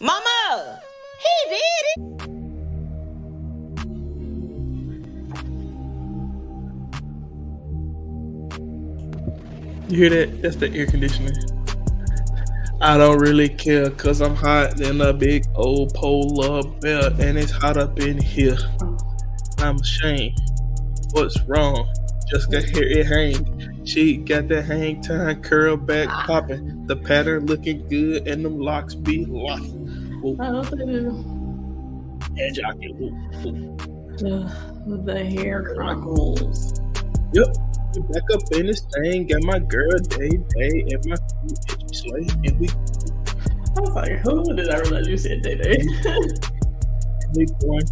Mama, he did it. You hear that? That's the air conditioning. I don't really care because I'm hot than a big old polar bear and it's hot up in here. I'm ashamed. What's wrong? Just got here it hang. She got that hang time curl back popping. The pattern looking good and them locks be locking. Ooh, I hope they do. and jockey. Ooh, ooh. The, the hair chronicles. Yep. Back up in this thing, got my girl Day Day and my slay, and we I was like, who did I realize you said Day Day? we going.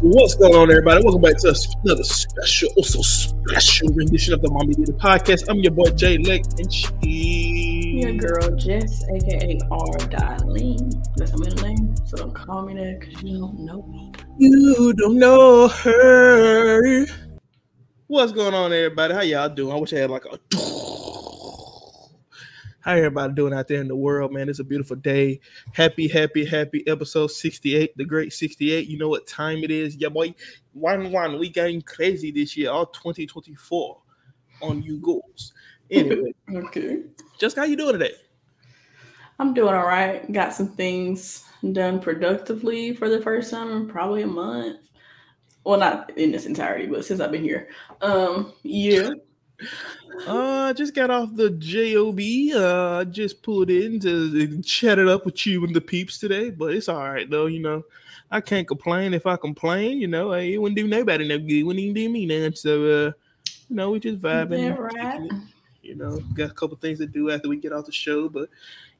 What's going on, everybody? Welcome back to another special, oh, also special rendition of the Mama He Did podcast. I'm your boy Jay Leck, and she. Girl Jess, aka R. Darlene. That's my middle name, so don't call me that because you don't know me. You don't know her. What's going on, everybody? How y'all doing? I wish I had like a. How everybody doing out there in the world, man? It's a beautiful day. Happy, happy, happy episode 68, the great 68. You know what time it is? Yeah, boy. One one. We going crazy this year, all 2024 on you goals. Anyway, Okay. just how you doing today? I'm doing all right. Got some things done productively for the first time in probably a month. Well, not in its entirety, but since I've been here. Um, yeah. Uh, I just got off the job. Uh, I just pulled in to chat it up with you and the peeps today, but it's all right though. You know, I can't complain. If I complain, you know, hey, it wouldn't do nobody no good. Wouldn't even do me none. So, uh, you know, we just vibing. Yeah, right. You know, got a couple things to do after we get off the show, but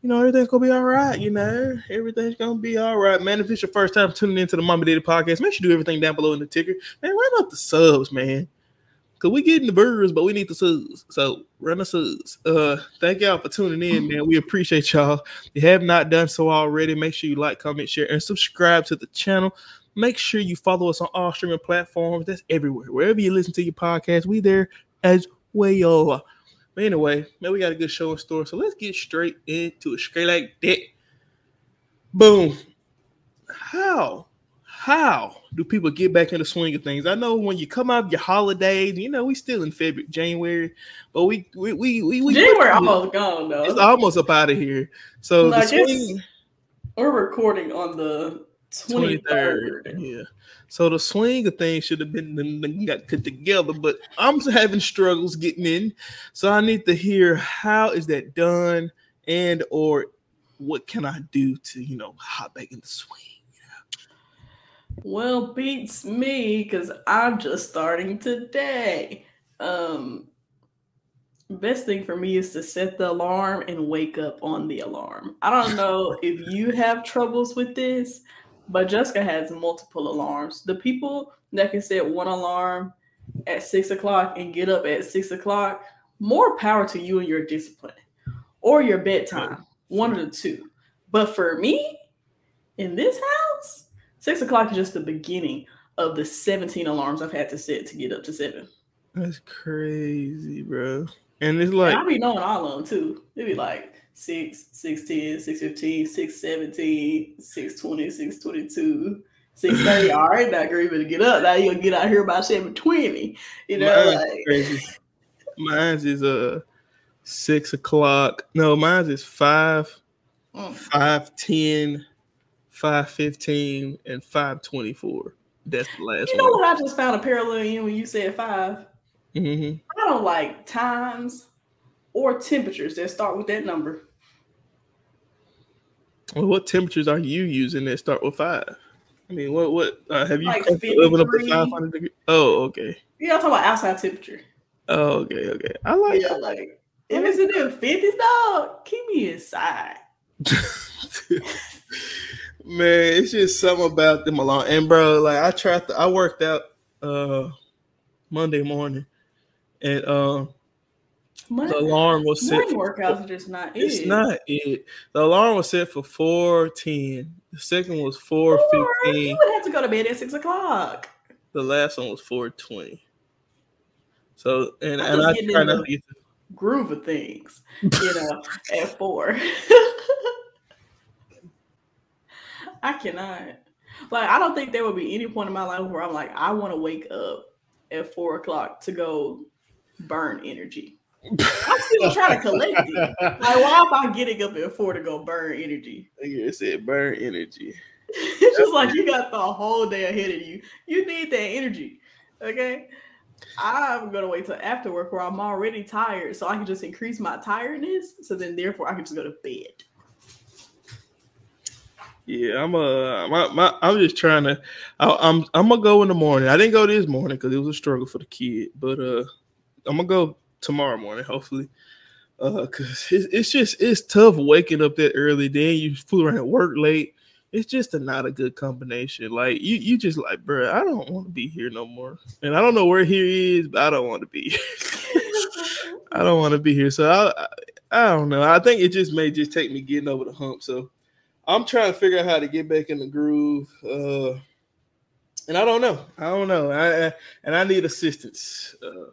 you know, everything's gonna be all right. You know, everything's gonna be all right, man. If it's your first time tuning into the Mama He Did It podcast, make sure you do everything down below in the ticker. Man, run up the subs, man. Cause we getting the birds, but we need the subs. So run the subs. Uh, thank y'all for tuning in, man. We appreciate y'all. If you have not done so already, make sure you like, comment, share, and subscribe to the channel. Make sure you follow us on all streaming platforms. That's everywhere. Wherever you listen to your podcast, we there as well. But anyway, man, we got a good show in store. So let's get straight into it. Straight like that. Boom. How? How do people get back in the swing of things? I know when you come out of your holidays, you know, we still in February, January, but we we we we, we January almost gone though. it's almost up out of here. So Like, swing We're recording on the 23rd. 23rd. Yeah. So the swing of things should have been done- done got put together, but I'm having struggles getting in. So I need to hear how is that done and or what can I do to, you know, hop back in the swing. Well, beats me because I'm just starting today. Um, best thing for me is to set the alarm and wake up on the alarm. I don't know if you have troubles with this, but Jessica has multiple alarms. The people that can set one alarm at six o'clock and get up at six o'clock, more power to you and your discipline or your bedtime, one of the two. But for me, in this house, six o'clock is just the beginning of the 17 alarms I've had to set to get up to seven. That's crazy, bro. And it's And like I be knowing all of them too. It'd be like 6, 610, 615, 617, 620, 622, 630. all right, now girl, you better get up. Now you gonna get out here by 720. You know, Mine's like crazy. Mine's is uh six o'clock. No, mine's is five, mm. five ten, five fifteen, and five twenty four. That's the last you know one. what I just found a parallel in when you said five? hmm I don't like times or temperatures that start with that number. Well, what temperatures are you using that start with five? I mean, what what uh, have you Like up to five hundred degrees? Oh, okay. Yeah, I'm talking about outside temperature. Oh, okay, okay. I like Yeah, like if it's in the 50s, dog, keep me inside. Man, it's just something about them alone. And bro, like I tried to I worked out uh Monday morning and um Monday, the alarm was set morning for, workouts are just not it's it. not it. The alarm was set for four ten. The second was four fifteen. You would have to go to bed at six o'clock. The last one was four twenty. So and, I'm and I getting try not to get to Groove of things, you know, at four. I cannot. Like, I don't think there would be any point in my life where I'm like, I want to wake up at four o'clock to go burn energy. I'm still trying to collect it. Like, why am I getting up at four to go burn energy? Nigga said burn energy. It's just like you got the whole day ahead of you. You need that energy. Okay. I'm gonna wait till after work where I'm already tired, so I can just increase my tiredness. So then, therefore, I can just go to bed. Yeah, I'm uh, my, my, I'm just trying to. I, I'm I'm gonna go in the morning. I didn't go this morning because it was a struggle for the kid, but uh, I'm gonna go tomorrow morning, hopefully. Uh, cause it's, it's just it's tough waking up that early. Then you fool around work late. It's just a, not a good combination. Like you, you just like, bro, I don't want to be here no more. And I don't know where here is, but I don't want to be. I don't want to be here. So I, I, I don't know. I think it just may just take me getting over the hump. So I'm trying to figure out how to get back in the groove. Uh, and I don't know. I don't know. I, I and I need assistance. Uh,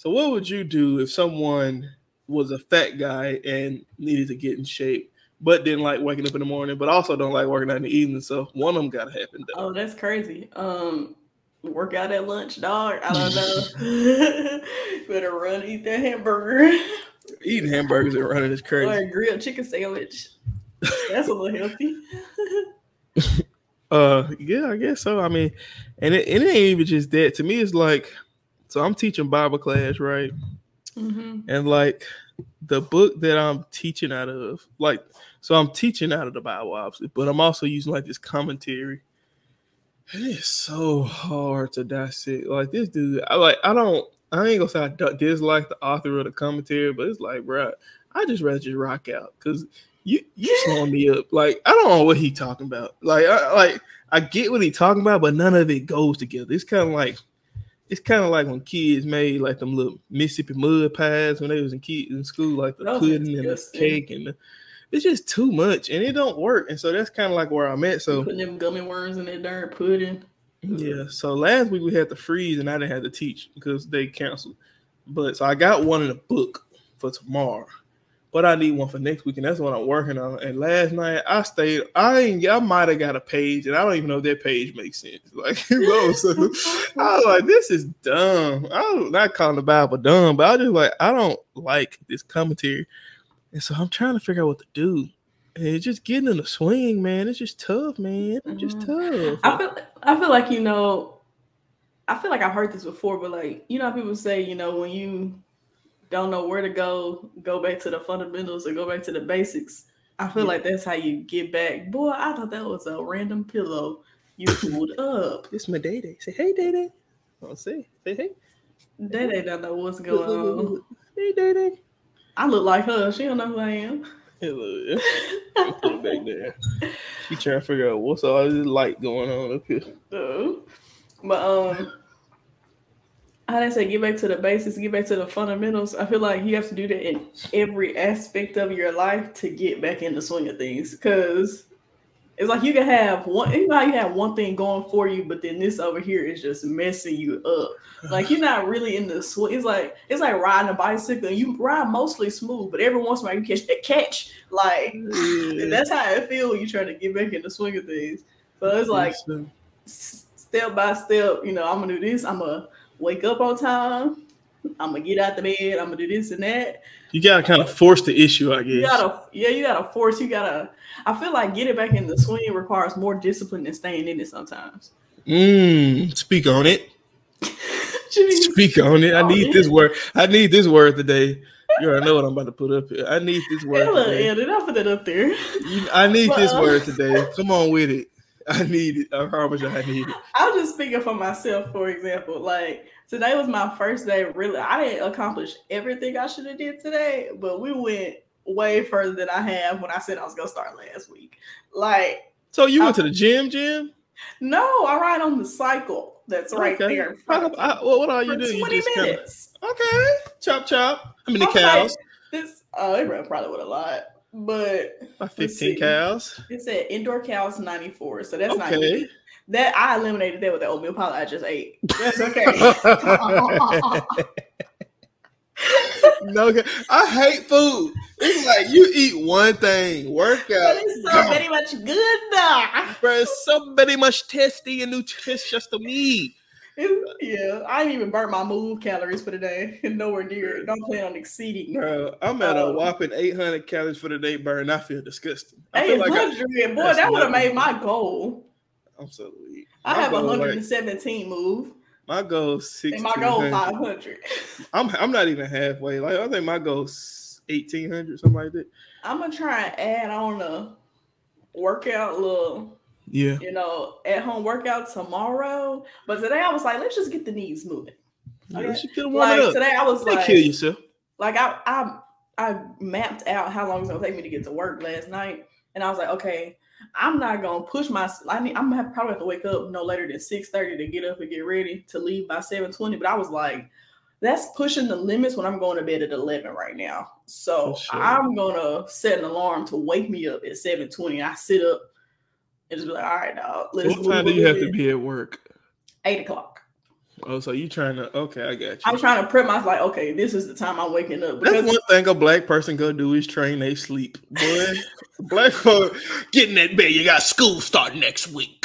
so what would you do if someone was a fat guy and needed to get in shape, but didn't like waking up in the morning, but also don't like working out in the evening? So one of them got to happen. Though. Oh, that's crazy. Um, work out at lunch, dog. I don't know. Better run, eat that hamburger. Eating hamburgers and running is crazy. Or a grilled chicken sandwich. That's a little healthy. Uh, yeah, I guess so. I mean, and it, it ain't even just that. To me, it's like, so I'm teaching Bible class, right? hmm And like the book that I'm teaching out of, like, so I'm teaching out of the Bible, obviously, but I'm also using like this commentary. It is so hard to dissect. Like this dude, I like. I don't. I ain't gonna say I dislike the author of the commentary, but it's like, bro, I just rather just rock out because you you slowing me up. Like I don't know what he talking about. Like I like I get what he talking about, but none of it goes together. It's kind of like it's kind of like when kids made like them little Mississippi mud pies when they was in kids in school, like the pudding and the cake and the, it's just too much and it don't work. And so that's kind of like where I'm at. So Putting them gummy worms in that darn pudding. yeah. So last week we had to freeze and I didn't have to teach because they canceled. But so I got one in a book for tomorrow. But I need one for next week, and that's what I'm working on. And last night I stayed. I ain't. I might have got a page, and I don't even know if that page makes sense. Like, you know, so I was like, "This is dumb." I'm not calling the Bible dumb, but I just like I don't like this commentary, and so I'm trying to figure out what to do. And it's just getting in the swing, man. It's just tough, man. It's just mm-hmm. tough. I feel I feel like you know, I feel like I've heard this before, but like you know, how people say you know when you don't know where to go, go back to the fundamentals or go back to the basics. I feel Yeah. like that's how you get back. Boy, I thought that was a random pillow you pulled up. It's my day day. Say hey, day day. I'll say say hey. They they don't know what's going on. Hey, day day. I look like her. She don't know who I am. Hello. Put back there. She trying to figure out what's all this light going on up here. So, but um, how they say, get back to the basics, get back to the fundamentals. I feel like you have to do that in every aspect of your life to get back in the swing of things. Because it's like you can have one, you know how you have one thing going for you, but then this over here is just messing you up. Like you're not really in the swing. It's like it's like riding a bicycle. and You ride mostly smooth, but every once in a while you catch that catch. Like and that's how it feel when You trying to get back in the swing of things. But it's like step by step, you know, I'm gonna do this. I'm gonna wake up on time. I'm gonna get out the bed. I'm gonna do this and that. you gotta kind of force the issue, I guess. You guess. gotta, yeah, you gotta force. You gotta. I feel like getting back in the swing requires more discipline than staying in it sometimes. Mm, speak on it. Speak on it. I need this word. I need this word today. You already know what I'm about to put up here. I need this word Ella, today. edit. I'll put it up there. I need this word today. Come on with it. I need it. I promise I need. I'm just speaking for myself, for example. Like today was my first day. Really, I didn't accomplish everything I should have did today, but we went way further than I have when I said I was gonna start last week. Like, So you went to the gym, Jim? no, I ride on the cycle that's right Okay. there. How- of me how- what, all you for do? You 20 just kinda- minutes. okay. Chop chop. How many I'm cows? like, this oh, it ran probably with a lot, but About 15 cows. it said indoor cows 94, so that's not Okay. good. That I eliminated that with the oatmeal pilot I just ate. That's okay. no, I hate food. It's like you eat one thing, work out. But it's so very much good though. Bro, it's so very much tasty and nutritious to me. It's- yeah, I ain't even burnt my move calories for the day. Nowhere near it. Don't plan on exceeding. Bro, I'm at a Um, whopping 800 calories for the day burn. I feel disgusting. I Hey, feel like I, boy, that would have made my goal. I'm so weak. I My have goal, like, 117 move, my goal is and my goal 500. I'm I'm not even halfway. Like I think my goal is 1800, something like that. I'm gonna try and add on a workout little, Yeah. you know, at home workout tomorrow. But today I was like, let's just get the knees moving. yeah Okay. should get warming Like up. today I was like, kill yourself. like I I I mapped out how long it's gonna take me to get to work last night, and I was like, okay, I'm not gonna push my. I mean, I'm gonna have, probably have to wake up no later than six thirty to get up and get ready to leave by seven twenty. But I was like, that's pushing the limits when I'm going to bed at eleven right now. So sure. I'm gonna set an alarm to wake me up at seven twenty. I sit up and just be like, all right, dog, What time do you have to be at work? Eight o'clock. Oh, so you trying to? Okay, I got you. I'm trying to prep myself. Like, okay, this is the time I'm waking up That's one thing a black person go do is train they sleep. Boy, black folk get in that bed. You got school start next week.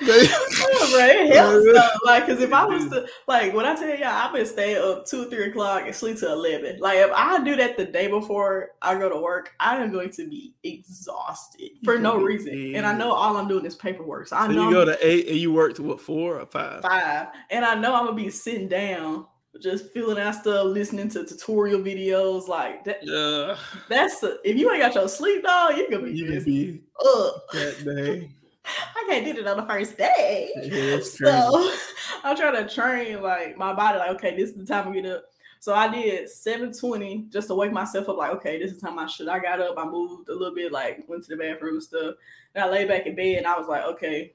They- Yeah, bro, it helps though. Like, cause if I was to like when I tell y'all, I've been staying up two, three o'clock and sleep till eleven. Like, if I do that the day before I go to work, I am going to be exhausted for no reason. And I know mm. all I'm doing is paperwork. So I so know you go to eight and you work to what four or five? five, and I know I'm gonna be sitting down, just feeling out stuff, listening to tutorial videos. Like that. Yeah, That's the, if you ain't got your sleep, dog, you're gonna be you just be up. that day. I can't do it on the first day. Yeah, so I'm trying to train like my body, like, okay, this is the time to get up. So I did 720 just to wake myself up, like, okay, this is the time I should. I got up, I moved a little bit, like went to the bathroom and stuff. And I lay back in bed and I was like, okay.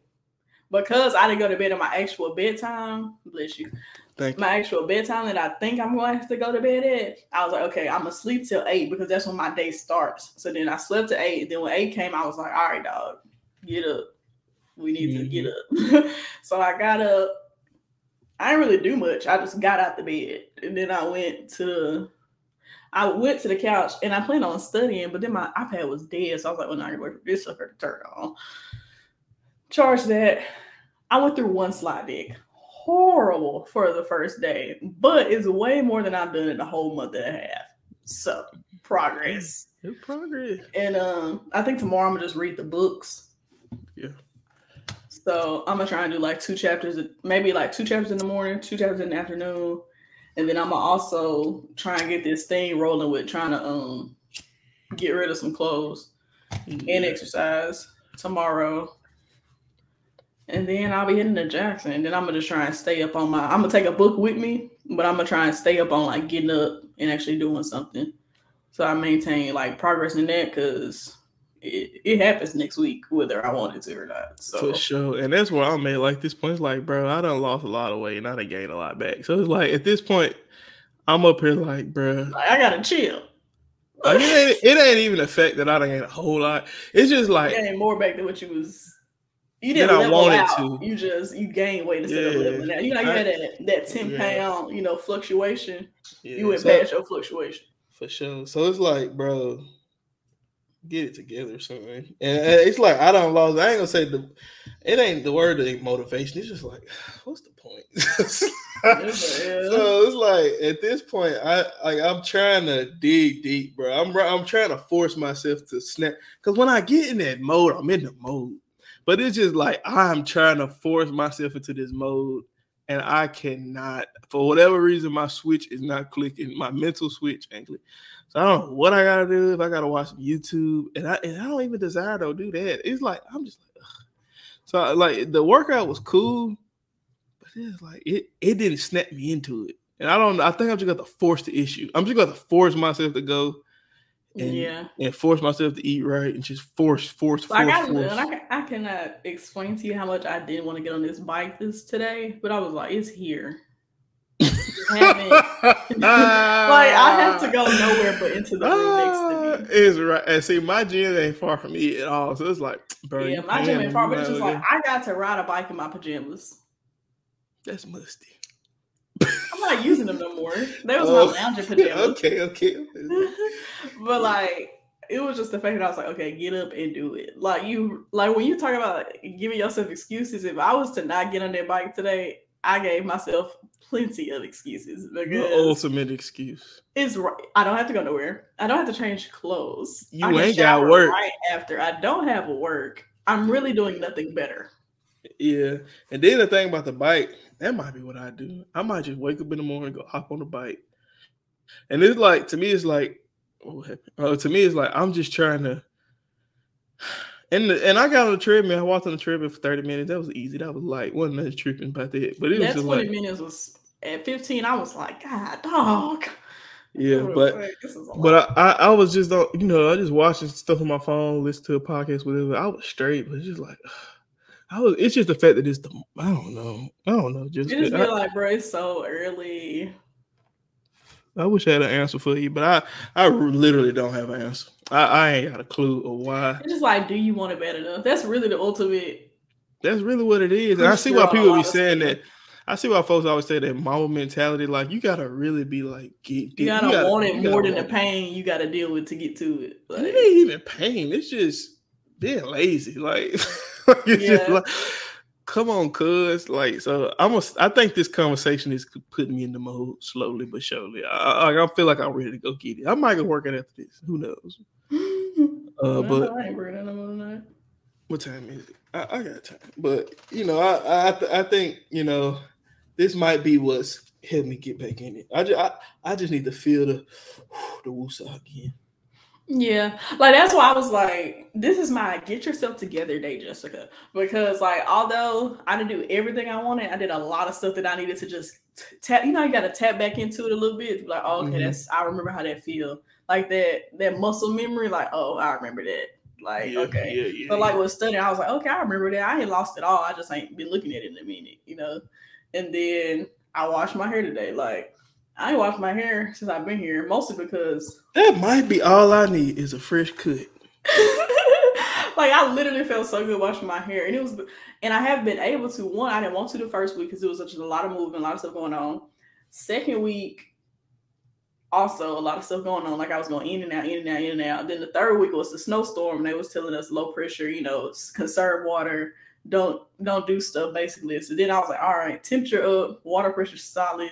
Because I didn't go to bed at my actual bedtime, bless you, Thank you. my actual bedtime that I think I'm going to have to go to bed at, I was like, okay, I'm gonna sleep till eight because that's when my day starts. So then I slept till eight. Then when eight came, I was like, all right, dog, get up. We need to get up. so I got up. I didn't really do much. I just got out the bed and then I went to I went to the couch and I planned on studying, but then my iPad was dead. So I was like, well, now I can wait for this sucker to turn on. Charge that. I went through one slide deck. Horrible for the first day, but it's way more than I've done in a whole month and a half. So progress. Good progress. And um, I think tomorrow I'm gonna just read the books. Yeah. So I'm gonna try and do like two chapters, maybe like two chapters in the morning, two chapters in the afternoon, and then I'm gonna also try and get this thing rolling with trying to um get rid of some clothes and exercise tomorrow. And then I'll be heading to Jackson. And then I'm gonna just try and stay up on my I'm gonna take a book with me, but I'm gonna try and stay up on like getting up and actually doing something. So I maintain like progress in that because it, it happens next week whether I want it to or not. So For sure. And that's where I'm at. Like this point, it's like, bro, I done lost a lot of weight and I done gained a lot back. So it's like at this point, I'm up here like, bro, like, I gotta chill. like, it, ain't, it ain't even the fact that I done gained a whole lot. It's just like, You gained more back than what you was. You didn't I wanted out. to. You just you gained weight instead of Yeah. leveling out. You know you I- had that that ten Yeah. pound you know fluctuation. yeah, you went so- past your fluctuation. For sure. So it's like, bro, get it together, son. And it's like I don't lost. I ain't gonna say the. It ain't the word ain't motivation. It's just like, what's the point? So it's like at this point, I like I'm trying to dig deep, bro. I'm I'm trying to force myself to snap because when I get in that mode, I'm in the mode. But it's just like I'm trying to force myself into this mode, and I cannot, for whatever reason, my switch is not clicking. My mental switch ain't clicking. I don't know what I gotta do. If I gotta watch YouTube, and I and I don't even desire to do that. It's like I'm just like, ugh. so like the workout was cool, but it's like it it didn't snap me into it. And I don't. I think I'm just gonna force the issue. I'm just gonna force myself to go and, yeah. and force myself to eat right and just force, force, force, I, force. and I, can, I cannot uh, explain to you how much I didn't want to get on this bike this today, but I was like, it's here. Haven't- like I have to go nowhere but into the room next to me. Ah, it's right. And see, my gym ain't far from me at all. So it's like, bro, Yeah, my gym ain't far, but it's just like I got to ride a bike in my pajamas. that's musty. I'm not using them no more. They was Oh, my lounging pajamas. okay, okay. but like it was just the fact that I was like, okay, get up and do it. Like you like when you talk about giving yourself excuses, if I was to not get on that bike today, I gave myself plenty of excuses The ultimate excuse. it's right. I don't have to go nowhere. I don't have to change clothes. You I ain't got work. right after. I don't have work. I'm really doing nothing better. Yeah. And then the thing about the bike, that might be what I do. I might just wake up in the morning, go hop on the bike. And it's like to me, it's like? Oh, to me, it's like I'm just trying to. And the, and I got on the treadmill. I walked on the treadmill for 30 minutes. That was easy. That was light. one minute tripping about that. But it was That just 20 like, minutes was at 15. I was like, God, dog. yeah. But like, this is a but. I, I I was just on, you know, I just watching stuff on my phone, listen to a podcast, whatever. I was straight, but it's just like. I was. It's just the fact that it's the. I don't know. I don't know. Just. you just feel like, bro, it's so early. I wish I had an answer for you, but I I literally don't have an answer. I, I ain't got a clue of why. It's just like, do you want it bad enough? That's really the ultimate. That's really what it is. And I see why people be saying that. I see why folks always say that mama mentality. Like you gotta really be like get. You gotta, want it more gotta than the pain you gotta deal with to get to it. Like, it ain't even pain. It's just being lazy. Like, it's just like, come on, cuz. Like, so I'm. A, I think this conversation is putting me in the mode slowly but surely. I, I, I feel like I'm ready to go get it. I might go work it after this. Who knows? Uh, but I ain't bringing what time is it? I, I got time. But you know, I I, th- I think you know this might be what's helped me get back in it. I just I, I just need to feel the the woosah again. Yeah, like that's why I was like, this is my get yourself together day, Jessica. Because like, although I didn't do everything I wanted, I did a lot of stuff that I needed to just tap. You know, you got to tap back into it a little bit. Like, oh, okay, Mhm. that's I remember how that feel. Like that that muscle memory. Like, oh, I remember that. Like, Yeah, okay. yeah, yeah. But like with studying, I was like, okay, I remember that. I ain't lost it all. I just ain't been looking at it in a minute, you know. And then I washed my hair today. Like I ain't washed my hair since I've been here, mostly because that might be all I need is a fresh cut. like I literally felt so good washing my hair, and it was, and I have been able to. One, I didn't want to the first week because it was such a lot of moving, a lot of stuff going on. Second week, also a lot of stuff going on. Like I was going in and out, in and out, in and out. Then the third week was the snowstorm. And they was telling us low pressure, you know, conserve water, don't don't do stuff basically. So then I was like, all right, temperature up, water pressure solid.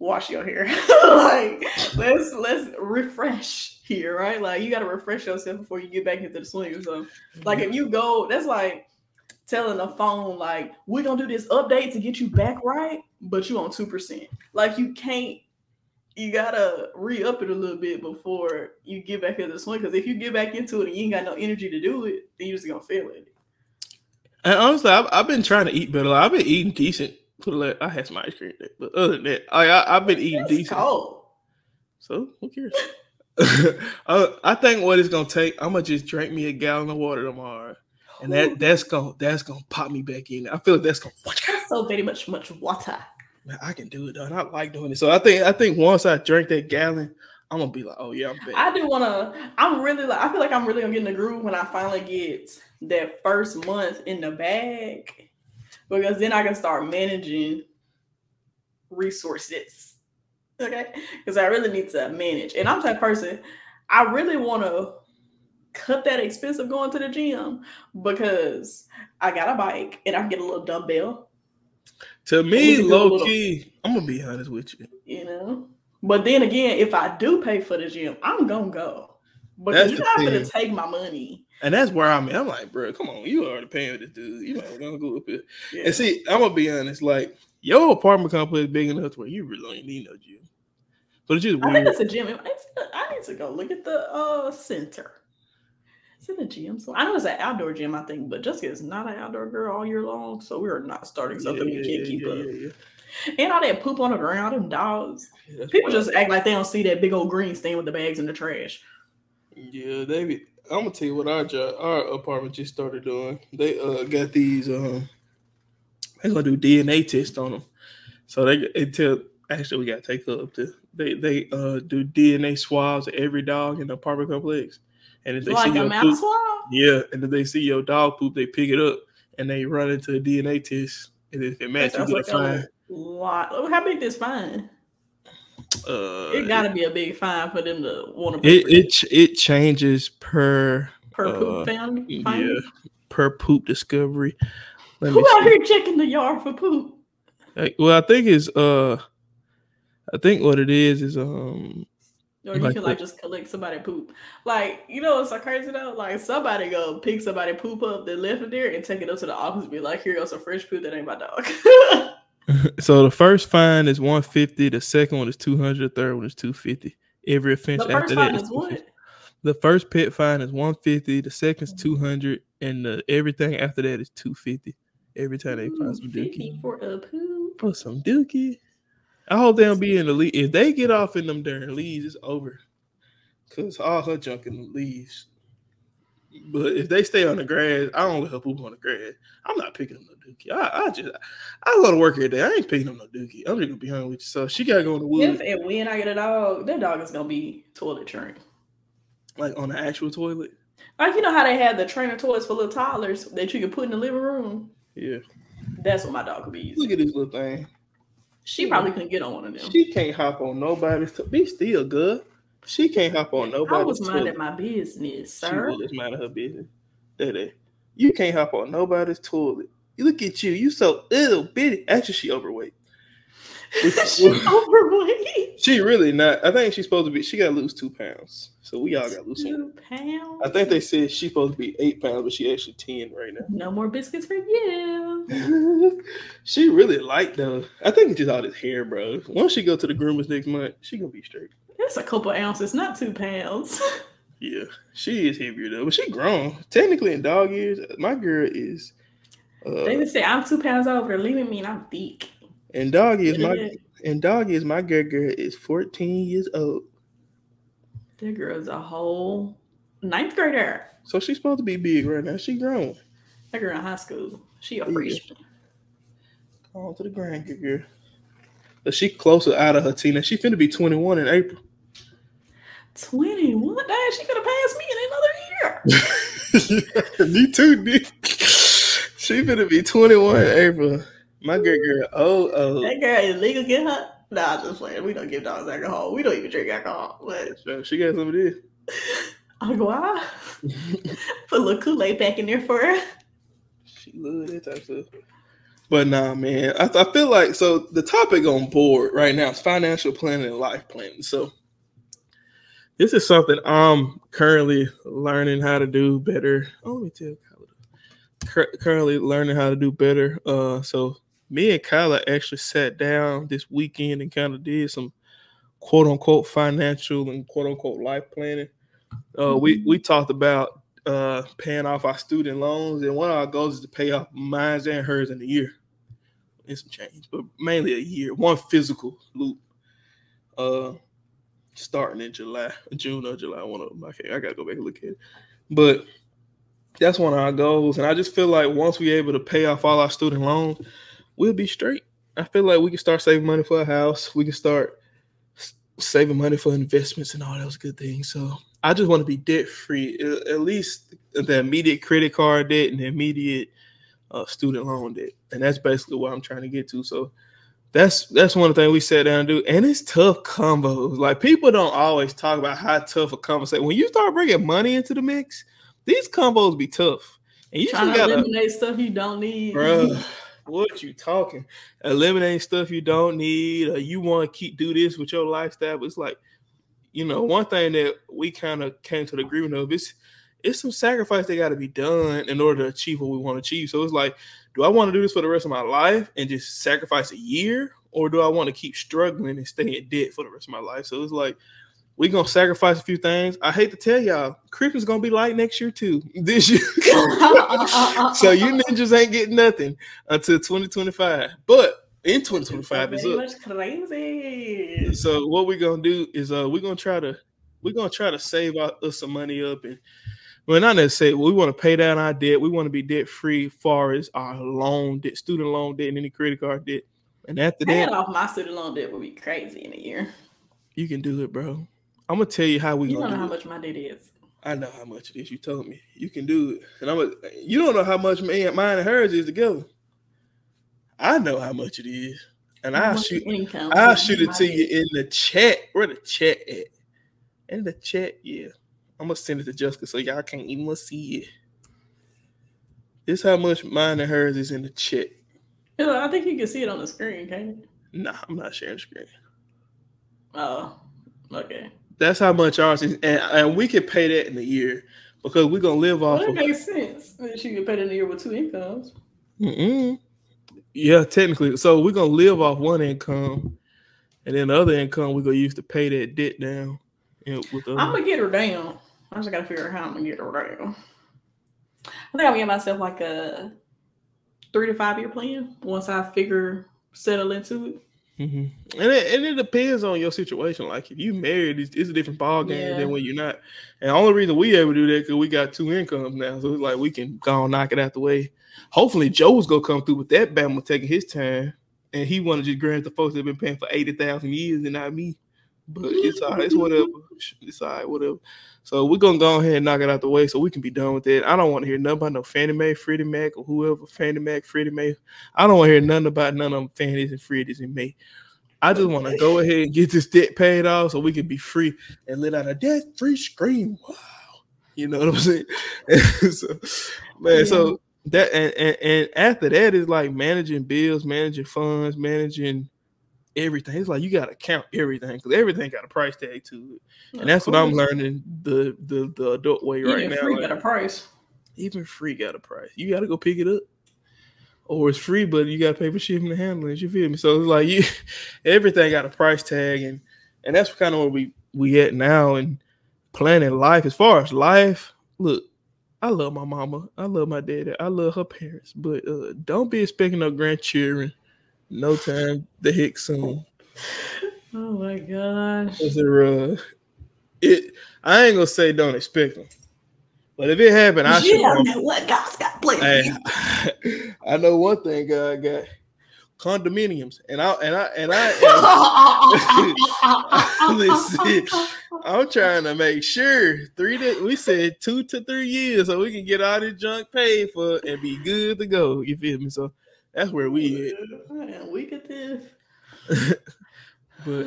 Wash your hair. like let's let's refresh here, right? Like you got to refresh yourself before you get back into the swing. So like if you go, that's like telling a phone like we're gonna do this update to get you back right, but you on two percent. Like you can't. You gotta re-up it a little bit before you get back into the swing. Because if you get back into it and you ain't got no energy to do it, then you're just gonna fail at it. And honestly, I've, I've been trying to eat better. I've been eating decent. Put a little- I had some ice cream, today, but other than that, I, I I've been eating It's decent. cold. So who cares? uh, I think what it's gonna take, I'm gonna just drink me a gallon of water tomorrow, and that that's gonna that's gonna pop me back in. I feel like that's gonna. That's so very much much water. Man, I can do it, though. And I like doing it. So I think I think once I drink that gallon, I'm gonna be like, oh yeah, I'm back. I do want to. I'm really like. I feel like I'm really gonna get in the groove when I finally get that first month in the bag, because then I can start managing resources. Okay, because I really need to manage, and I'm type person. I really want to cut that expense of going to the gym because I got a bike and I get a little dumbbell, to me, low little- key, I'm gonna be honest with you. you know. But then again, if I do pay for the gym, I'm gonna go But you're not gonna take my money. And that's where I'm at. I'm like, bro, come on, you already paying this dude. You know, we're gonna go up here. Yeah. And see, I'm gonna be honest, like your apartment complex is big enough to where you really don't need no gym. But it's just I think it's a gym. I need to go look at the uh center. Is it a gym? So I know it's an outdoor gym, I think, but Jessica is not an outdoor girl all year long, so we're not starting something we can't keep up. yeah. And all that poop on the ground, them dogs. Yeah, People just act like they don't see that big old green stain with the bags in the trash. Yeah, David. I'm gonna tell you what our job, our apartment just started doing. They uh got these um they're gonna do DNA test on them. So they tell actually we gotta take up to they they uh do DNA swabs of every dog in the apartment complex. And if they like see a your mouth poop, yeah, and if they see your dog poop, they pick it up and they run into a DNA test. And if it matches, sounds you get like a- fine. Lot. oh, How big this fine? Uh, It gotta be a big fine for them to want to. it it ch- it changes per per uh, poop found. yeah per poop discovery. Let Who out see. here checking the yard for poop? Like, well, I think it's uh, I think what it is is um, Or you Like can like just collect somebody poop. Like, you know it's so crazy though? Like somebody go pick somebody poop up that left it there and take it up to the office and be like, here goes some fresh poop that ain't my dog. so the first fine is one fifty, the second one is two hundred, the third one is two fifty. Every offense the after that is what? The first pet fine is one fifty, the second is mm-hmm. two hundred, and the, everything after that is two fifty. Every time they find some dookie, for a poop. for some dookie. I hope they don't be in the lead. If they get off in them darn leaves, it's over. Cause all her junk in the leaves. But if they stay on the grass, I don't let her poop on the grass. I'm not picking up no dookie. I, I just I go to work every day. I ain't picking up no dookie. I'm just gonna be hungry with you. So she gotta go in the If woods, and when I get a dog, that dog is gonna be toilet trained. like on the actual toilet. Like you know how they have the trainer toys for little toddlers that you can put in the living room. Yeah. That's what my dog could be using. Look at this little thing. She hmm. probably couldn't get on one of them. She can't hop on nobody's. To- be still good. She can't hop on I was minding toilet. my business, She sir. will just mind her business. Day. You can't hop on nobody's toilet. You look at you. You so little bitty. Actually, she overweight. She overweight. She really not. I think she's supposed to be. She got to lose two pounds. So we all got to lose. Two pounds. I think they said she's supposed to be eight pounds, but she actually ten right now. no more biscuits for you. she really light though. I think it's just all this hair, bro. Once she go to the groomers next month, she gonna be straight. That's a couple ounces, not two pounds. Yeah, she is heavier though, but she grown. Technically, in dog years, my girl is. Uh, David said, "I'm two pounds over. Leaving me, and I'm thick." In doggy is my and doggy is my girl girl is fourteen years old, That girl's a whole ninth grader. so she's supposed to be big right now. She grown. That girl in high school. She a Yeah. freshman. On to the grand good girl. But she closer out of her teen. She finna be twenty one in April. Twenty-one. Dang, she have passed me in another year. Me too, Nick. She finna be 21 in April. My good girl, oh, oh. That girl is legal. Get her. Nah, I'm just playing. We don't give dogs alcohol. We don't even drink alcohol. But So she got some of this. Go out. Put a little Kool Aid back in there for her. She love that type of stuff. But nah, man, I, I feel like so the topic on board right now is financial planning and life planning. So this is something I'm currently learning how to do better. Oh, let me tell. Cur- currently learning how to do better. Uh, so me and Kyla actually sat down this weekend and kind of did some quote unquote financial and quote unquote life planning. Uh, we we talked about uh, paying off our student loans, and one of our goals is to pay off mine and hers in a year. And some change, but mainly a year, one physical loop. Uh, starting in July, June or July, one of them. I can't, I gotta go back and look at it, but that's one of our goals. And I just feel like once we're able to pay off all our student loans, we'll be straight. I feel like we can start saving money for a house. We can start saving money for investments and all those good things. So I just want to be debt free, at least the immediate credit card debt and the immediate uh, student loan debt, and that's basically what I'm trying to get to. So that's that's one thing we sat down and do, and it's tough combos. Like people don't always talk about how tough a conversation. When you start bringing money into the mix, these combos be tough, and you Trying to gotta, eliminate stuff you don't need. Bruh, what you talking? Eliminating stuff you don't need, or you want to keep do this with your lifestyle. It's like, you know, one thing that we kind of came to the agreement of is it's some sacrifice that got to be done in order to achieve what we want to achieve. So it's like, do I want to do this for the rest of my life and just sacrifice a year, or do I want to keep struggling and stay in debt for the rest of my life? So it's like we're gonna sacrifice a few things. I hate to tell y'all, Christmas gonna be light next year too. This year. so you ninjas ain't getting nothing until 2025. But in 2025 is up. crazy. So what we're gonna do is uh we're gonna try to we're gonna try to save our, us some money up and well not necessarily we want to pay down our debt. We want to be debt free far as our loan debt, student loan debt, and any credit card debt. And after Paying that, off my student loan debt would be crazy in a year. you can do it, bro. I'm gonna tell you how we You don't know how it. much my debt is. I know how much it is. You told me you can do it, and I'm. A, you don't know how much me, mine and hers is together. I know how much it is. And I'll shoot income. I'll shoot it to you in the chat. Where the chat at? In the chat, yeah. I'm gonna send it to Jessica so y'all can't even see it. This how much mine and hers is in the chat. Yeah, I think you can see it on the screen, can't you? Nah, I'm not sharing the screen. Oh, okay. That's how much ours is, and, and we can pay that in a year because we're gonna live Well, off that of. makes sense. She get paid in a year with two incomes. Mm-mm. Yeah, technically. So we're gonna live off one income, and then the other income we're gonna use to pay that debt down. You with I'm gonna get her down. I just gotta figure out how I'm gonna get her down. I think I'm gonna get myself like a three to five year plan once I figure settle into it. Mhm. And it, and it depends on your situation. Like if you married, it's, it's a different ball game Yeah. than when you're not. And the only reason we able to do that because we got two incomes now, so it's like we can go and knock it out the way. Hopefully, Joe's gonna come through with that Bama taking his time, and he want to just grant the folks that have been paying for eighty thousand years and not me. But it's all right. It's whatever. It's all right. Whatever. So we're gonna go ahead and knock it out the way so we can be done with it. I don't want to hear nothing about no Fannie Mae, Freddie Mac, or whoever Fannie Mac, Freddie Mae. I don't want to hear nothing about none of them Fannies and Freddies and May. I just want to go ahead and get this debt paid off so we can be free and let out a debt free scream. Wow. You know what I'm saying? so, man, so that and, and, and after that is like managing bills, managing funds, managing everything. It's like you gotta count everything because everything got a price tag to it. And that's what I'm learning the the, the adult way right Even now. free got a price. even free got a price. You got to go pick it up, or it's free, but you got to pay for shipping and handling. You feel me? So it's like you, everything got a price tag, and and that's kind of where we we at now and planning life. As far as life, look, I love my mama, I love my daddy, I love her parents, but uh, don't be expecting no grandchildren. No time to hit soon. Oh my gosh. Is it, uh, it I ain't gonna say don't expect them, but if it happen, I You should. know what God's got planned. you. I know one thing God got condominiums, and I and I and I Listen, I'm trying to make sure three to we said two to three years so we can get all this junk paid for and be good to go. You feel me? So that's where we Man, we get this. but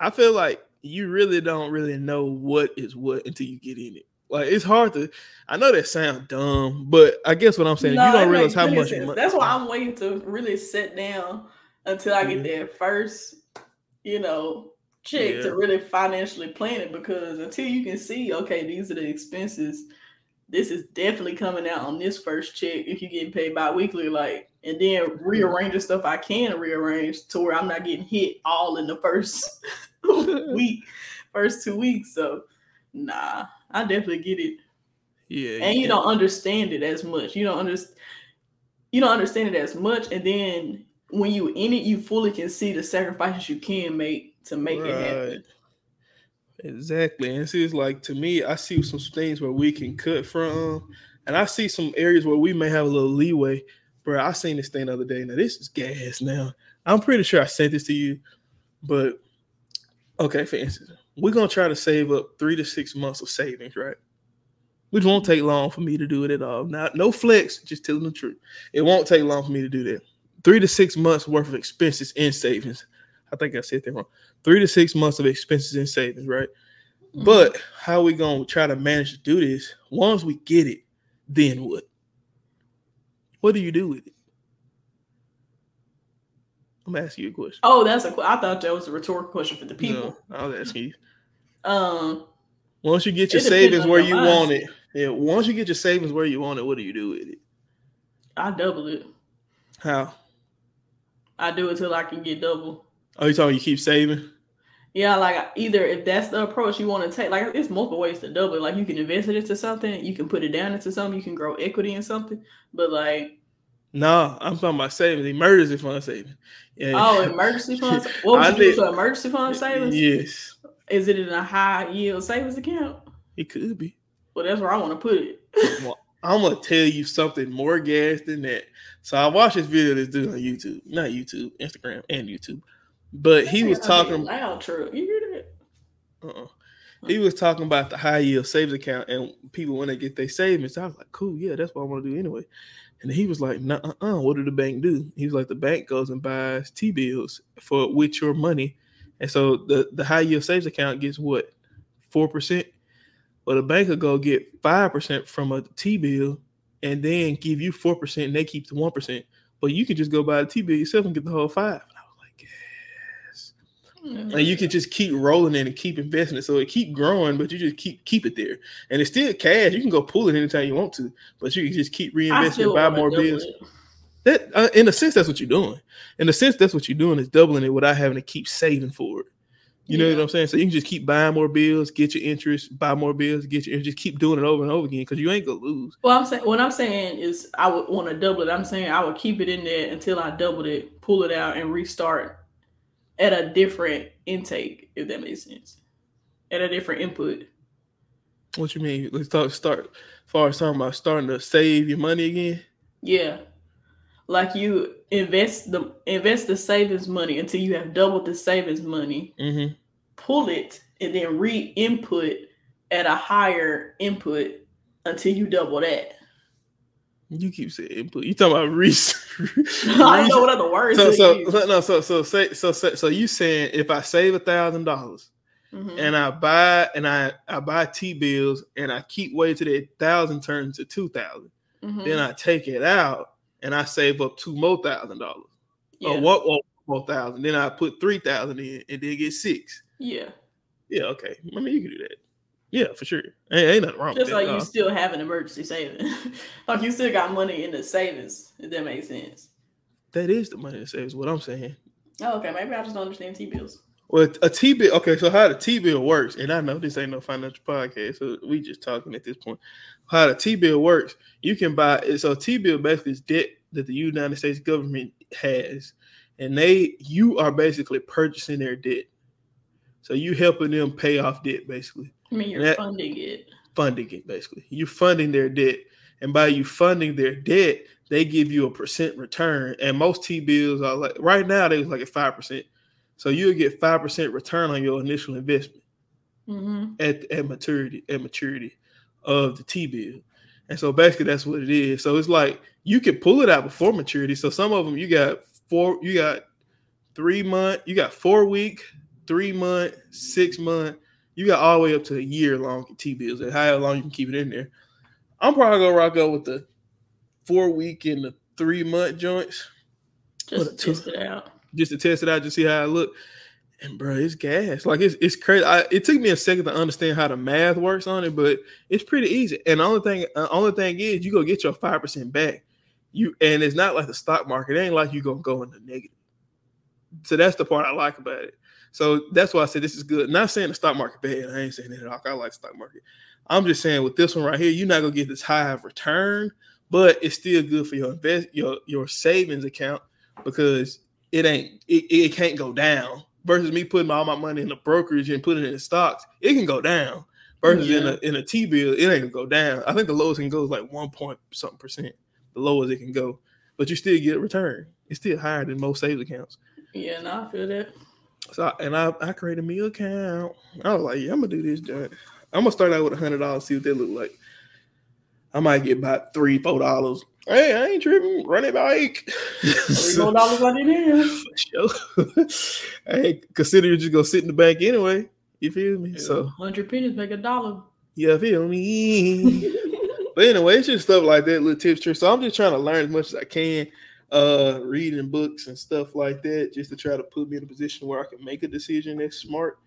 I feel like you really don't really know what is what until you get in it. Like it's hard to. I know that sounds dumb, but I guess what I'm saying No, you don't realize how much. sense. That's why I'm waiting to really sit down until I get Mhm. that first, you know, check Yeah. to really financially plan it. Because until you can see, okay, these are the expenses. This is definitely coming out on this first check if you're getting paid bi-weekly, like, and then rearranging stuff I can rearrange to where I'm not getting hit all in the first week, first two weeks. So, nah, I definitely get it Yeah, and you don't understand it as much. You don't understand. You don't understand it as much, and then when you in it, you fully can see the sacrifices you can make to make it happen. Exactly. And see, it's like to me, I see some things where we can cut from, and I see some areas where we may have a little leeway. Bro, I seen this thing the other day. Now this is gas. Now I'm pretty sure I sent this to you, but okay. For instance, we're gonna try to save up three to six months of savings, right? Which won't take long for me to do it at all. Now, no flex, just telling the truth. It won't take long for me to do that. Three to six months worth of expenses and savings. I think I said that wrong three to six months of expenses and savings, right? Mm-hmm. But how we gonna try to manage to do this? Once we get it, then what? What do you do with it? I'm asking you a question. Oh, that's a. I thought that was a rhetorical question for the people. No, I was asking you. Um, Once you get your savings where you want it, yeah. Once you get your savings where you want it, what do you do with it? I double it. How? I do it till I can get double. Oh, you talking? You keep saving? Yeah, like either if that's the approach you want to take, like it's multiple ways to double it. Like you can invest it into something, you can put it down into something, you can grow equity in something. But like, No, I'm talking about savings, emergency fund saving. Yeah. oh, emergency funds. What I would you do to emergency fund savings? Yes, Is it in a high yield savings account? it could be. Well, that's where I want to put it. well, I'm gonna tell you something more gas than that. So I watched this video this dude on YouTube, not YouTube, Instagram and YouTube. But he was talking. loud truck. You hear that? Uh-uh. he was talking about the high yield savings account and people when they get their savings. I was like, cool, yeah, that's what I want to do anyway. And he was like, nah, uh, what did the bank do? He was like, the bank goes and buys T bills for with your money. And so the, the high yield savings account gets what? 4%. Well, the bank will go get 5% from a T bill and then give you 4% and they keep the 1%. But you can just go buy a T bill yourself and get the whole five. And I was like, yes. Mm-hmm. And you can just keep rolling it and keep investing it. So it keep growing, but you just keep keep it there. And it's still cash. You can go pull it anytime you want to, but you can just keep reinvesting and buy more bills. it. That uh, in a sense, that's what you're doing. In a sense, that's what you're doing is doubling it without having to keep saving for it. You know Yeah. what I'm saying? So you can just keep buying more bills, get your interest, buy more bills, get your just keep doing it over and over again because you ain't gonna lose. Well, I'm saying what I'm saying is I would want to double it. I'm saying I would keep it in there until I doubled it, pull it out, and restart at a different intake, if that makes sense. At a different input. What you mean? Let's talk start as far as talking about starting to save your money again. Yeah. Like you invest the invest the savings money until you have doubled the savings money, Mm-hmm. pull it, and then re-input at a higher input until you double that. You keep saying input. You talking about research? I know what other words. So so, so no so so say so so, so you saying if I save a thousand dollars Mhm. and I buy and I I buy T bills and I keep waiting till that thousand turns to two thousand, Mhm. then I take it out and I save up two more thousand dollars yeah. or what one more thousand. Then I put three thousand in and then get six. yeah. Yeah, okay. I mean you can do that. Yeah, for sure. Ain't, ain't nothing wrong Just like you still have an emergency savings, like you still got money in the savings, if that makes sense. that is the money that saves. What I'm saying. Oh, okay. Maybe I just don't understand T bills. Well, a T bill. Okay, so how the T bill works, and I know this ain't no financial podcast, so we just talking at this point. How the T bill works, you can buy. It. So T bill basically is debt that the United States government has, and they you are basically purchasing their debt. So you helping them pay off debt, basically I mean, you're That- funding it. funding it. Basically, You're funding their debt, and by you funding their debt, they give you a percent return. And most T bills are like right now they was like at five percent. So you'll get five percent return on your initial investment Mm-hmm. at, at maturity at maturity of the T bill. And so basically that's what it is. So it's like you can pull it out before maturity. So some of them you got four, you got three month, you got four week, three month, six month, you got all the way up to a year long T bills and however long you can keep it in there. I'm probably gonna rock out with the four week and the three month joints Just to test it out. just to test it out, just see how it look. And bro, it's gas. Like it's it's crazy. I, it took me a second to understand how the math works on it, but it's pretty easy. And the only thing, uh, only thing is, you go get your five percent back. You and it's not like the stock market. It ain't like you gonna go in the negative. So that's the part I like about it. So that's why I said this is good. Not saying the stock market bad. I ain't saying that at all. I like the stock market. I'm just saying with this one right here, you're not gonna get this high of return, but it's still good for your invest your your savings account because it ain't it, it can't go down versus me putting all my money in the brokerage and putting it in stocks it can go down versus in a in a t-bill it ain't gonna go down i think the lowest it can go is like one point something percent the lowest it can go but you still get a return it's still higher than most savings accounts Yeah, no, I feel that. So and i i created me account i was like yeah i'm gonna do this joint i'm gonna start out with a hundred dollars see what they look like i might get about three four dollars hey i ain't tripping run it bike Three more dollars I did in. For sure. hey, consider you just gonna sit in the bank anyway. You feel me? So hundred pennies make a dollar. Yeah, feel me? but anyway, it's just stuff like that, little tips, tricks. So I'm just trying to learn as much as I can, uh, reading books and stuff like that, just to try to put me in a position where I can make a decision that's smart.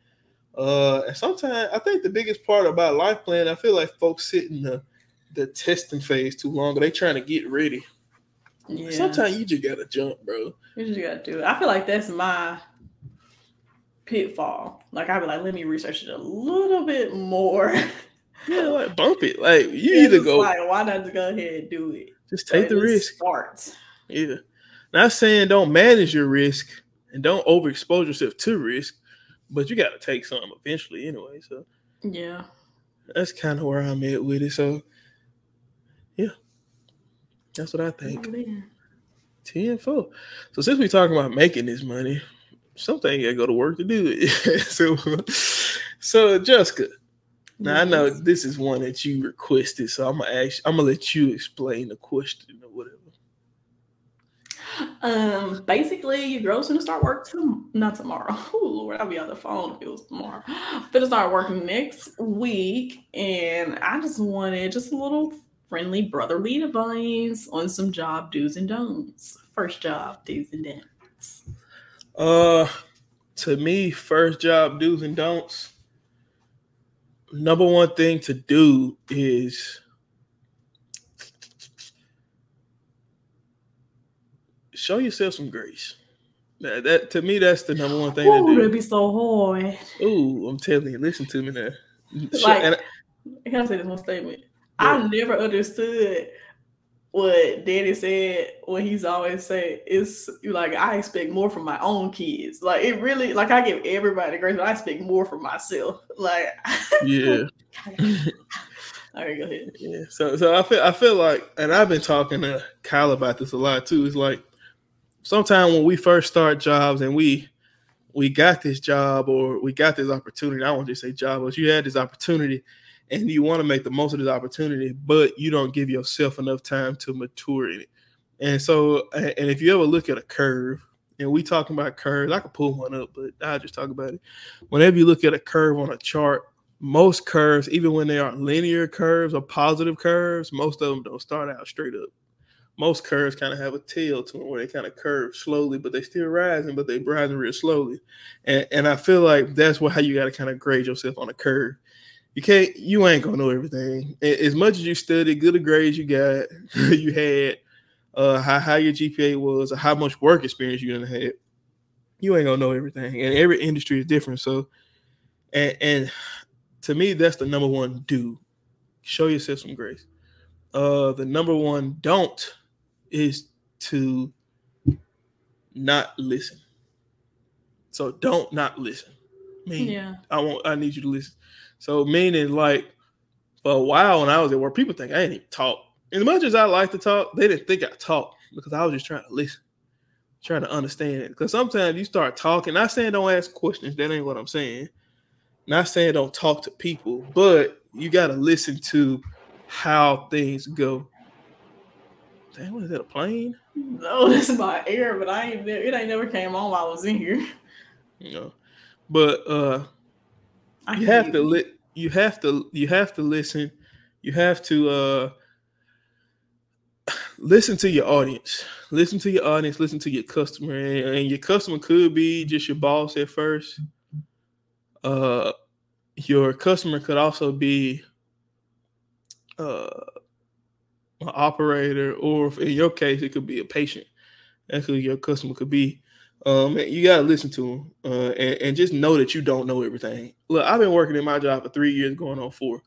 Uh, and sometimes I think the biggest part about life plan, I feel like folks sit in the the testing phase too long. They trying to get ready. Yeah, Sometimes you just gotta jump, bro. you just gotta do it. I feel like that's my pitfall. Like I'd be like, let me research it a little bit more. Yeah, like bump it. Like you It's either go, like, why not just go ahead and do it? just take the risk. Start. Yeah. Not saying don't manage your risk and don't overexpose yourself to risk, but you got to take some eventually anyway. So Yeah. that's kind of where I'm at with it. So yeah, that's what I think. Yeah. 10 4. So since we talking about making this money, something you got to go to work to do it. so, so Jessica, Now I know this is one that you requested, so I'm gonna ask. I'm gonna let you explain the question or whatever. Um, basically, your girl's gonna start work to not tomorrow. Oh Lord, I'll be on the phone if it was tomorrow. Gonna start working next week, and I just wanted just a little friendly brotherly advice on some job do's and don'ts. First job do's and don'ts. Uh, to me, first job do's and don'ts. Number one thing to do is show yourself some grace. That, that to me, that's the number one thing Oh, to that'd be so hard. Ooh, I'm telling you, listen to me now. Like- and I gotta say this one statement. Yeah. I never understood what Daddy said when he's always say it's like I expect more from my own kids. Like it really like I give everybody grace, but I expect more from myself. Like yeah. All right, go ahead. Yeah, so so I feel I feel like, and I've been talking to Kyle about this a lot too. It's like sometimes when we first start jobs and we we got this job or we got this opportunity. I won't just say job, but you had this opportunity, and you want to make the most of this opportunity, but you don't give yourself enough time to mature in it. And so, and if you ever look at a curve, and we talking about curves, I could pull one up, but I'll just talk about it. Whenever you look at a curve on a chart, most curves, even when they are linear curves or positive curves, most of them don't start out straight up. Most curves kind of have a tail to them where they kind of curve slowly, but they still rising, but they rising real slowly. And and I feel like that's what how you got to kind of grade yourself on a curve. You can't, you ain't gonna know everything. As much as you studied, good a grades you got, you had, uh, how high your GPA was, or how much work experience you done had, you ain't gonna know everything. And every industry is different. So, and and to me, that's the number one do. Show yourself some grace. Uh, the number one don't is to not listen. So don't not listen. Mean Yeah. I want I need you to listen. So meaning like for a while when I was at work, people think I ain't even talk. As much as I like to talk, they didn't think I talked because I was just trying to listen, trying to understand it. Because sometimes you start talking, not saying don't ask questions, that ain't what I'm saying. Not saying don't talk to people, but you gotta listen to how things go. Damn, what is that? A plane? No, this is my air, but I ain't ne- it ain't never came on while I was in here. Know. But uh I you have to li- you have to you have to listen you have to uh listen to your audience listen to your audience listen to your customer and, and your customer could be just your boss at first uh your customer could also be uh an operator or in your case it could be a patient that's who your customer could be um, and you gotta listen to them uh, and, and just know that you don't know everything. Look, I've been working in my job for three years, going on four.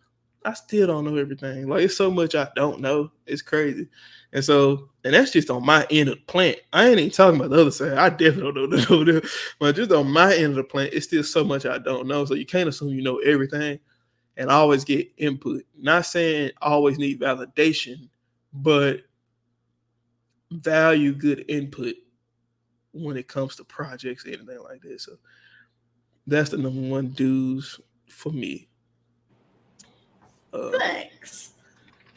I still don't know everything. Like it's so much I don't know. It's crazy. And so, and that's just on my end of the plant. I ain't even talking about the other side. I definitely don't know. the- But just on my end of the plant, it's still so much I don't know. So you can't assume you know everything and always get input. Not saying always need validation, but value good input when it comes to projects, anything like that. So that's the number one dues for me. Uh, Thanks.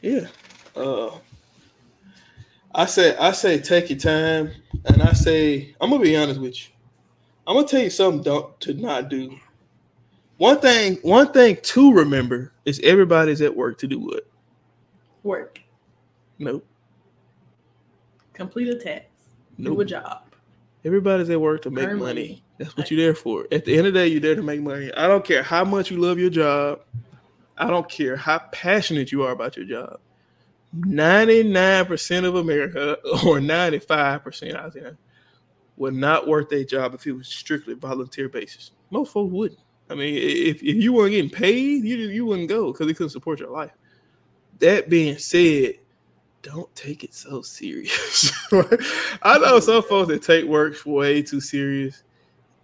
yeah. Uh, I say I say take your time, and I say I'm gonna be honest with you. I'm gonna tell you something don't to not do. One thing, one thing to remember is everybody's at work to do what? Work. Nope. Complete a task. Do a job. Everybody's at work to make money. money. That's what you're there for. At the end of the day, you're there to make money. I don't care how much you love your job. I don't care how passionate you are about your job. 99% of America, or 95% out there, would not work their job if it was strictly volunteer basis. Most folks wouldn't. I mean, if, if you weren't getting paid, you you wouldn't go because it couldn't support your life. That being said, don't take it so serious. I know some folks that take work way too serious,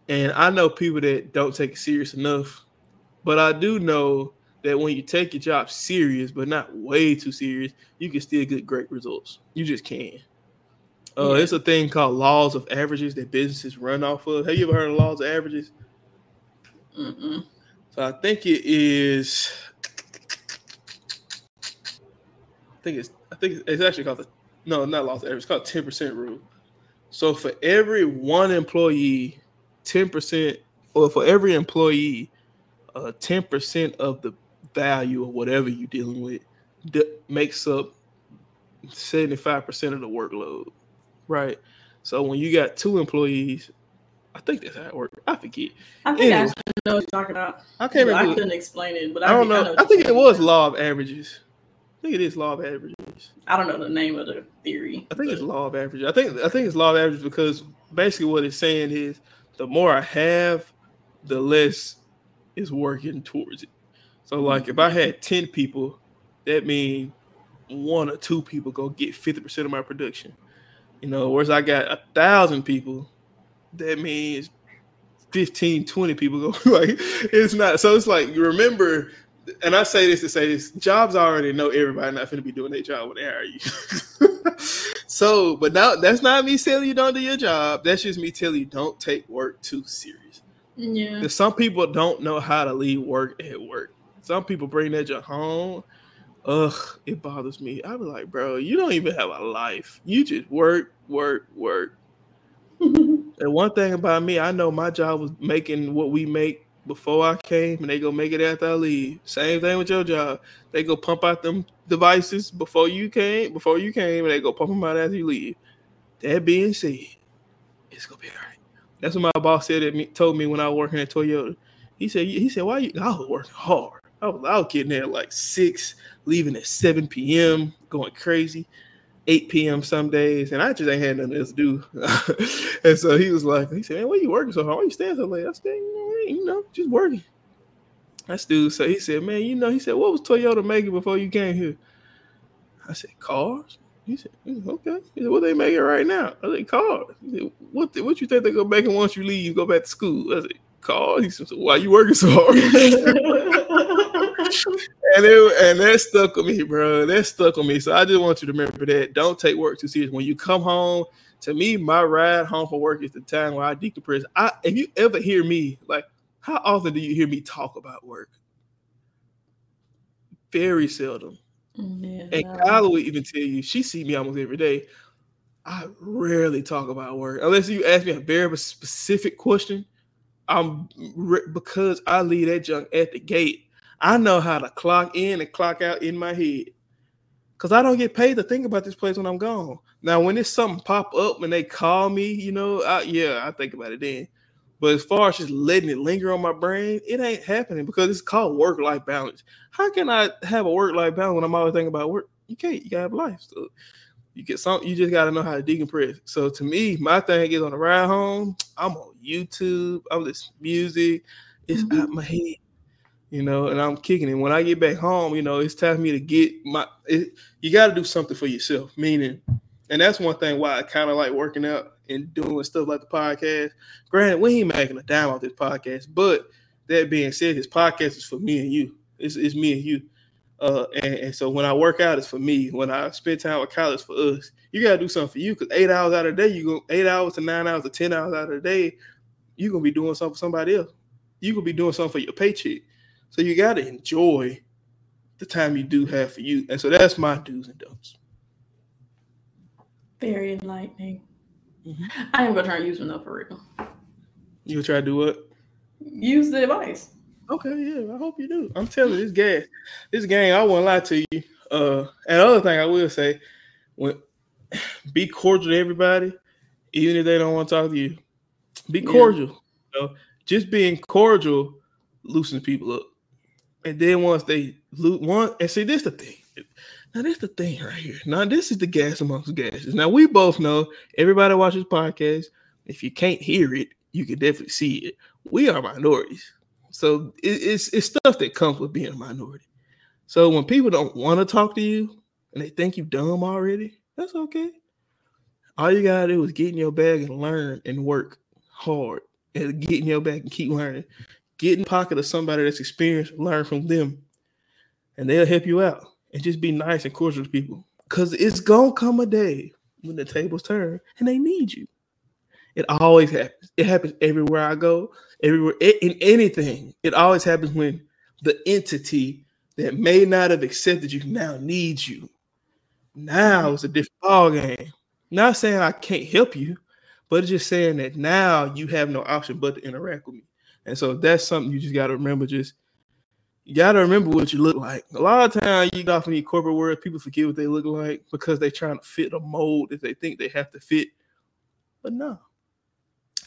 and I know people that don't take it serious enough. But I do know that when you take your job serious, but not way too serious, you can still get great results. You just can. Uh, Yeah. It's a thing called laws of averages that businesses run off of. Have you ever heard of laws of averages? Mm-mm. So I think it is. I think it's I think it's actually called the no, not loss average. It's called ten percent rule. So for every one employee, ten percent, or for every employee, uh, ten percent of the value of whatever you're dealing with d- makes up seventy five percent of the workload, right? So when you got two employees, I think that's how it works. I forget. I think Anyway. I know what you're talking about. I can't But I couldn't explain it, but I don't know. I think it was law of averages. I think it is law of averages. I don't know the name of the theory. I think it's law of averages. I think I think it's law of averages because basically what it's saying is the more I have, the less is working towards it. So like if I mm-hmm. had 10 people, that means one or two people go get 50% of my production. You know, whereas I got a thousand people, that means 15, 20 people go like it's not so it's like you remember and I say this to say this jobs already know everybody not gonna be doing their job when they hire you. so, but now that's not me telling you don't do your job. That's just me telling you don't take work too serious. Yeah. Some people don't know how to leave work at work. Some people bring that junk home. Ugh, it bothers me. I be like, bro, you don't even have a life. You just work, work, work. And one thing about me, I know my job was making what we make before I came, and they go make it after I leave. Same thing with your job. They go pump out them devices before you came, before you came, and they go pump them out after you leave. That being said, it's gonna be all right. That's what my boss said at me, told me when I was working at Toyota. He said, he said, why you? I was working hard. I was, getting there at like six, leaving at seven p.m., going crazy. 8 p.m. some days, and I just ain't had nothing else to do. and so he was like, he said, Man, why you working so hard? Why you staying so late? I said, you know, just working. That's dude. So he said, Man, you know, he said, What was Toyota making before you came here? I said, Cars. He said, "Mm, Okay. He said, What they making right now? I said, Cars. He said, What what you think they're gonna make once you leave, go back to school? I said, Cars. He said, Why you working so hard? and it, and that stuck with me, bro. That stuck with me. So I just want you to remember that. Don't take work too serious. When you come home, to me, my ride home from work is the time where I decompress. I if you ever hear me, like, how often do you hear me talk about work? Very seldom. yeah. And Kyla will even tell you, she see me almost every day. I rarely talk about work unless you ask me a very specific question. I'm because I leave that junk at the gate. I know how to clock in and clock out in my head. Cause I don't get paid to think about this place when I'm gone. Now, when it's something pop up and they call me, you know, I, yeah, I think about it then. But as far as just letting it linger on my brain, it ain't happening because it's called work life balance. How can I have a work life balance when I'm always thinking about work? You can't. You gotta have life. So you get some. You just gotta know how to decompress. So to me, my thing is on the ride home. I'm on YouTube. I'm listening to music. It's Mhm. out my head, you know, and I'm kicking it. When I get back home, you know, it's time for me to get my. It, you got to do something for yourself. Meaning, and that's one thing why I kind of like working out and doing stuff like the podcast. Granted, we ain't making a dime off this podcast, but that being said, this podcast is for me and you. It's, it's me and you. Uh, and, and so when I work out, it's for me. When I spend time with Kyle, it's for us. You gotta do something for you because eight hours out of the day, you go eight hours to nine hours to ten hours out of the day, you're gonna be doing something for somebody else. You gonna be doing something for your paycheck. So you gotta enjoy the time you do have for you. And so that's my do's and don'ts. Very enlightening. Mhm. I am gonna try and use them though for real. You gonna try to do what? Use the advice. Okay, yeah, I hope you do. I'm telling you, this gas, this game, I won't lie to you. Uh, and other thing I will say, when be cordial to everybody, even if they don't want to talk to you. Be Yeah. cordial. You know, just being cordial loosens people up. And then once they loot one, and see, this the thing. Now, this the thing right here. Now, this is the gas amongst gases. Now, we both know everybody watches podcasts. If you can't hear it, you can definitely see it. We are minorities. So it, it's it's stuff that comes with being a minority. So when people don't want to talk to you and they think you dumb already, that's okay. All you gotta do is get in your bag and learn and work hard and get in your bag and keep learning. Get in the pocket of somebody that's experienced, learn from them, and they'll help you out. And just be nice and cordial to people. Cause it's gonna come a day when the tables turn and they need you. It always happens. It happens everywhere I go, everywhere in anything. It always happens when the entity that may not have accepted you now needs you. Now mm-hmm. it's a different ball game. Not saying I can't help you, but it's just saying that now you have no option but to interact with me. And so that's something you just got to remember. Just you got to remember what you look like. A lot of times you got from the corporate world, people forget what they look like because they're trying to fit a mold that they think they have to fit. But no,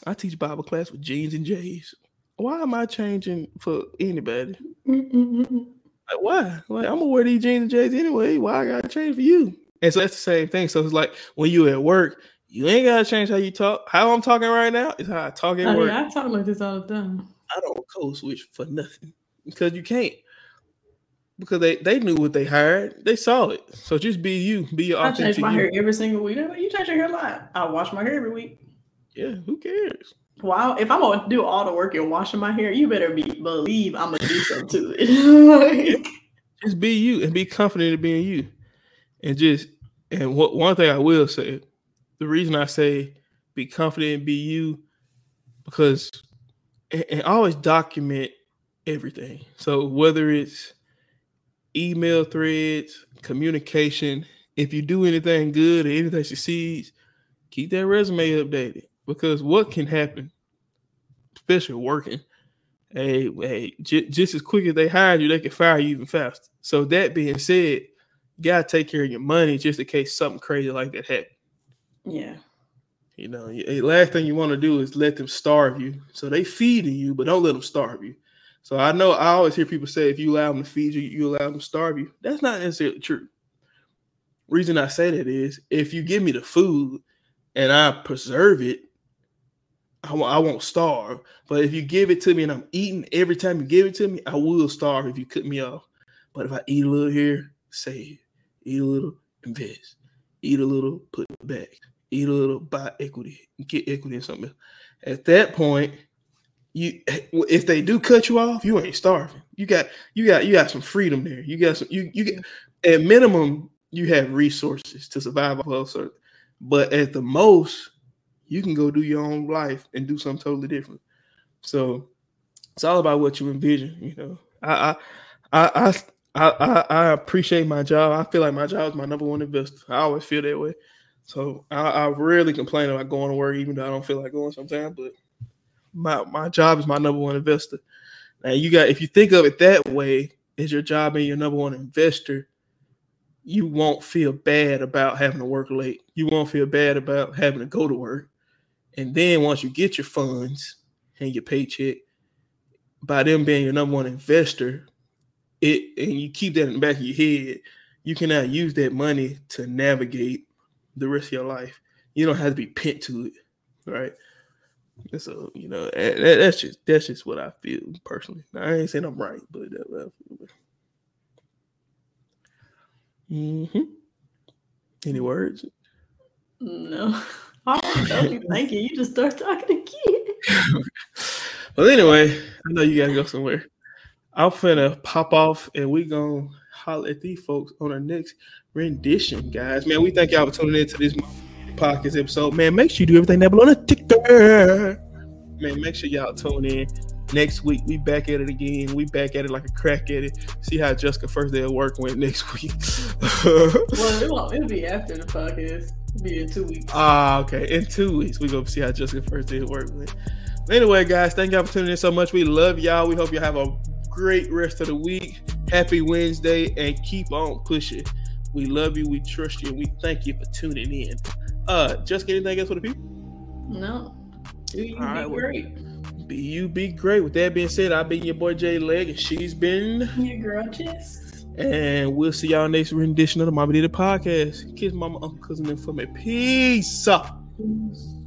I teach Bible class with jeans and J's. Why am I changing for anybody? Like, why? Like, I'm gonna wear these jeans and J's anyway. Why I gotta change for you? And so that's the same thing. So it's like when you at work, you ain't gotta change how you talk. How I'm talking right now is how I talk at I, work. mean, I talk like this all the time. I don't code switch for nothing because you can't. Because they they knew what they hired, they saw it. So just be you, be your I change my you. hair every single week. You change your hair a lot. I wash my hair every week. Yeah, who cares? Wow, if I'm gonna do all the work and washing my hair, you better be believe I'm gonna do something to it. like, Just be you and be confident in being you. And just and what one thing I will say, the reason I say be confident and be you, because and, and always document everything. So whether it's email threads, communication, if you do anything good or anything succeeds, keep that resume updated. Because what can happen, especially working, hey, hey, j- just as quick as they hired you, they can fire you even faster. So that being said, you gotta take care of your money just in case something crazy like that happens. yeah. You know, eh, last thing you want to do is let them starve you. So they feeding you, but don't let them starve you. So I know I always hear people say if you allow them to feed you, you allow them to starve you. That's not necessarily true. Reason I say that is if you give me the food and I preserve it, I won't, starve. But if you give it to me and I'm eating every time you give it to me, I will starve if you cut me off. But if I eat a little here, save. Eat a little, invest. Eat a little, put back. Eat a little, buy equity, get equity in something else. At that point, you if they do cut you off, you ain't starving. You got you got you got some freedom there. You got some you you get at minimum you have resources to survive off of but at the most you can go do your own life and do something totally different. So it's all about what you envision. You know, I I I I I, I appreciate my job. I feel like my job is my number one investor. I always feel that way. So I, I rarely complain about going to work, even though I don't feel like going sometimes. But my my job is my number one investor. Now you got if you think of it that way, is your job being your number one investor, you won't feel bad about having to work late. You won't feel bad about having to go to work. And then once you get your funds and your paycheck, by them being your number one investor, it and you keep that in the back of your head, you cannot use that money to navigate the rest of your life. You don't have to be pent to it, right? And so you know that, that- that's just that's just what I feel personally. Now, I ain't saying I'm right, but that's what I feel. hmm Any words? No. I already told you thank you. You just start talking again. well, anyway, I know you gotta go somewhere. I'm finna pop off and we gonna holler at these folks on our next rendition, guys. Man, we thank y'all for tuning in to this podcast episode. Man, make sure you do everything that below the ticker. Man, make sure y'all tune in. Next week, we back at it again. We back at it like a crack at it. See how Jessica first day of work went next week. Well, it won't, it'll be after the podcast. It'll be in two weeks. Ah, okay. In two weeks, we gonna see how Jessica first day of work went. Anyway, guys, thank y'all for tuning in so much. We love y'all. We hope y'all have a great rest of the week. Happy Wednesday, and keep on pushing. We love you. We trust you. And we thank you for tuning in. Uh, Jessica, anything else for the people? No. Do you All right, be well- great? Be you, be great. With that being said, I've been your boy Jay Leg, and she's been. Your girl Jess. And we'll see y'all next rendition of the Mama Did It podcast. Kiss mama, uncle, cousin, and for me. Peace. Peace.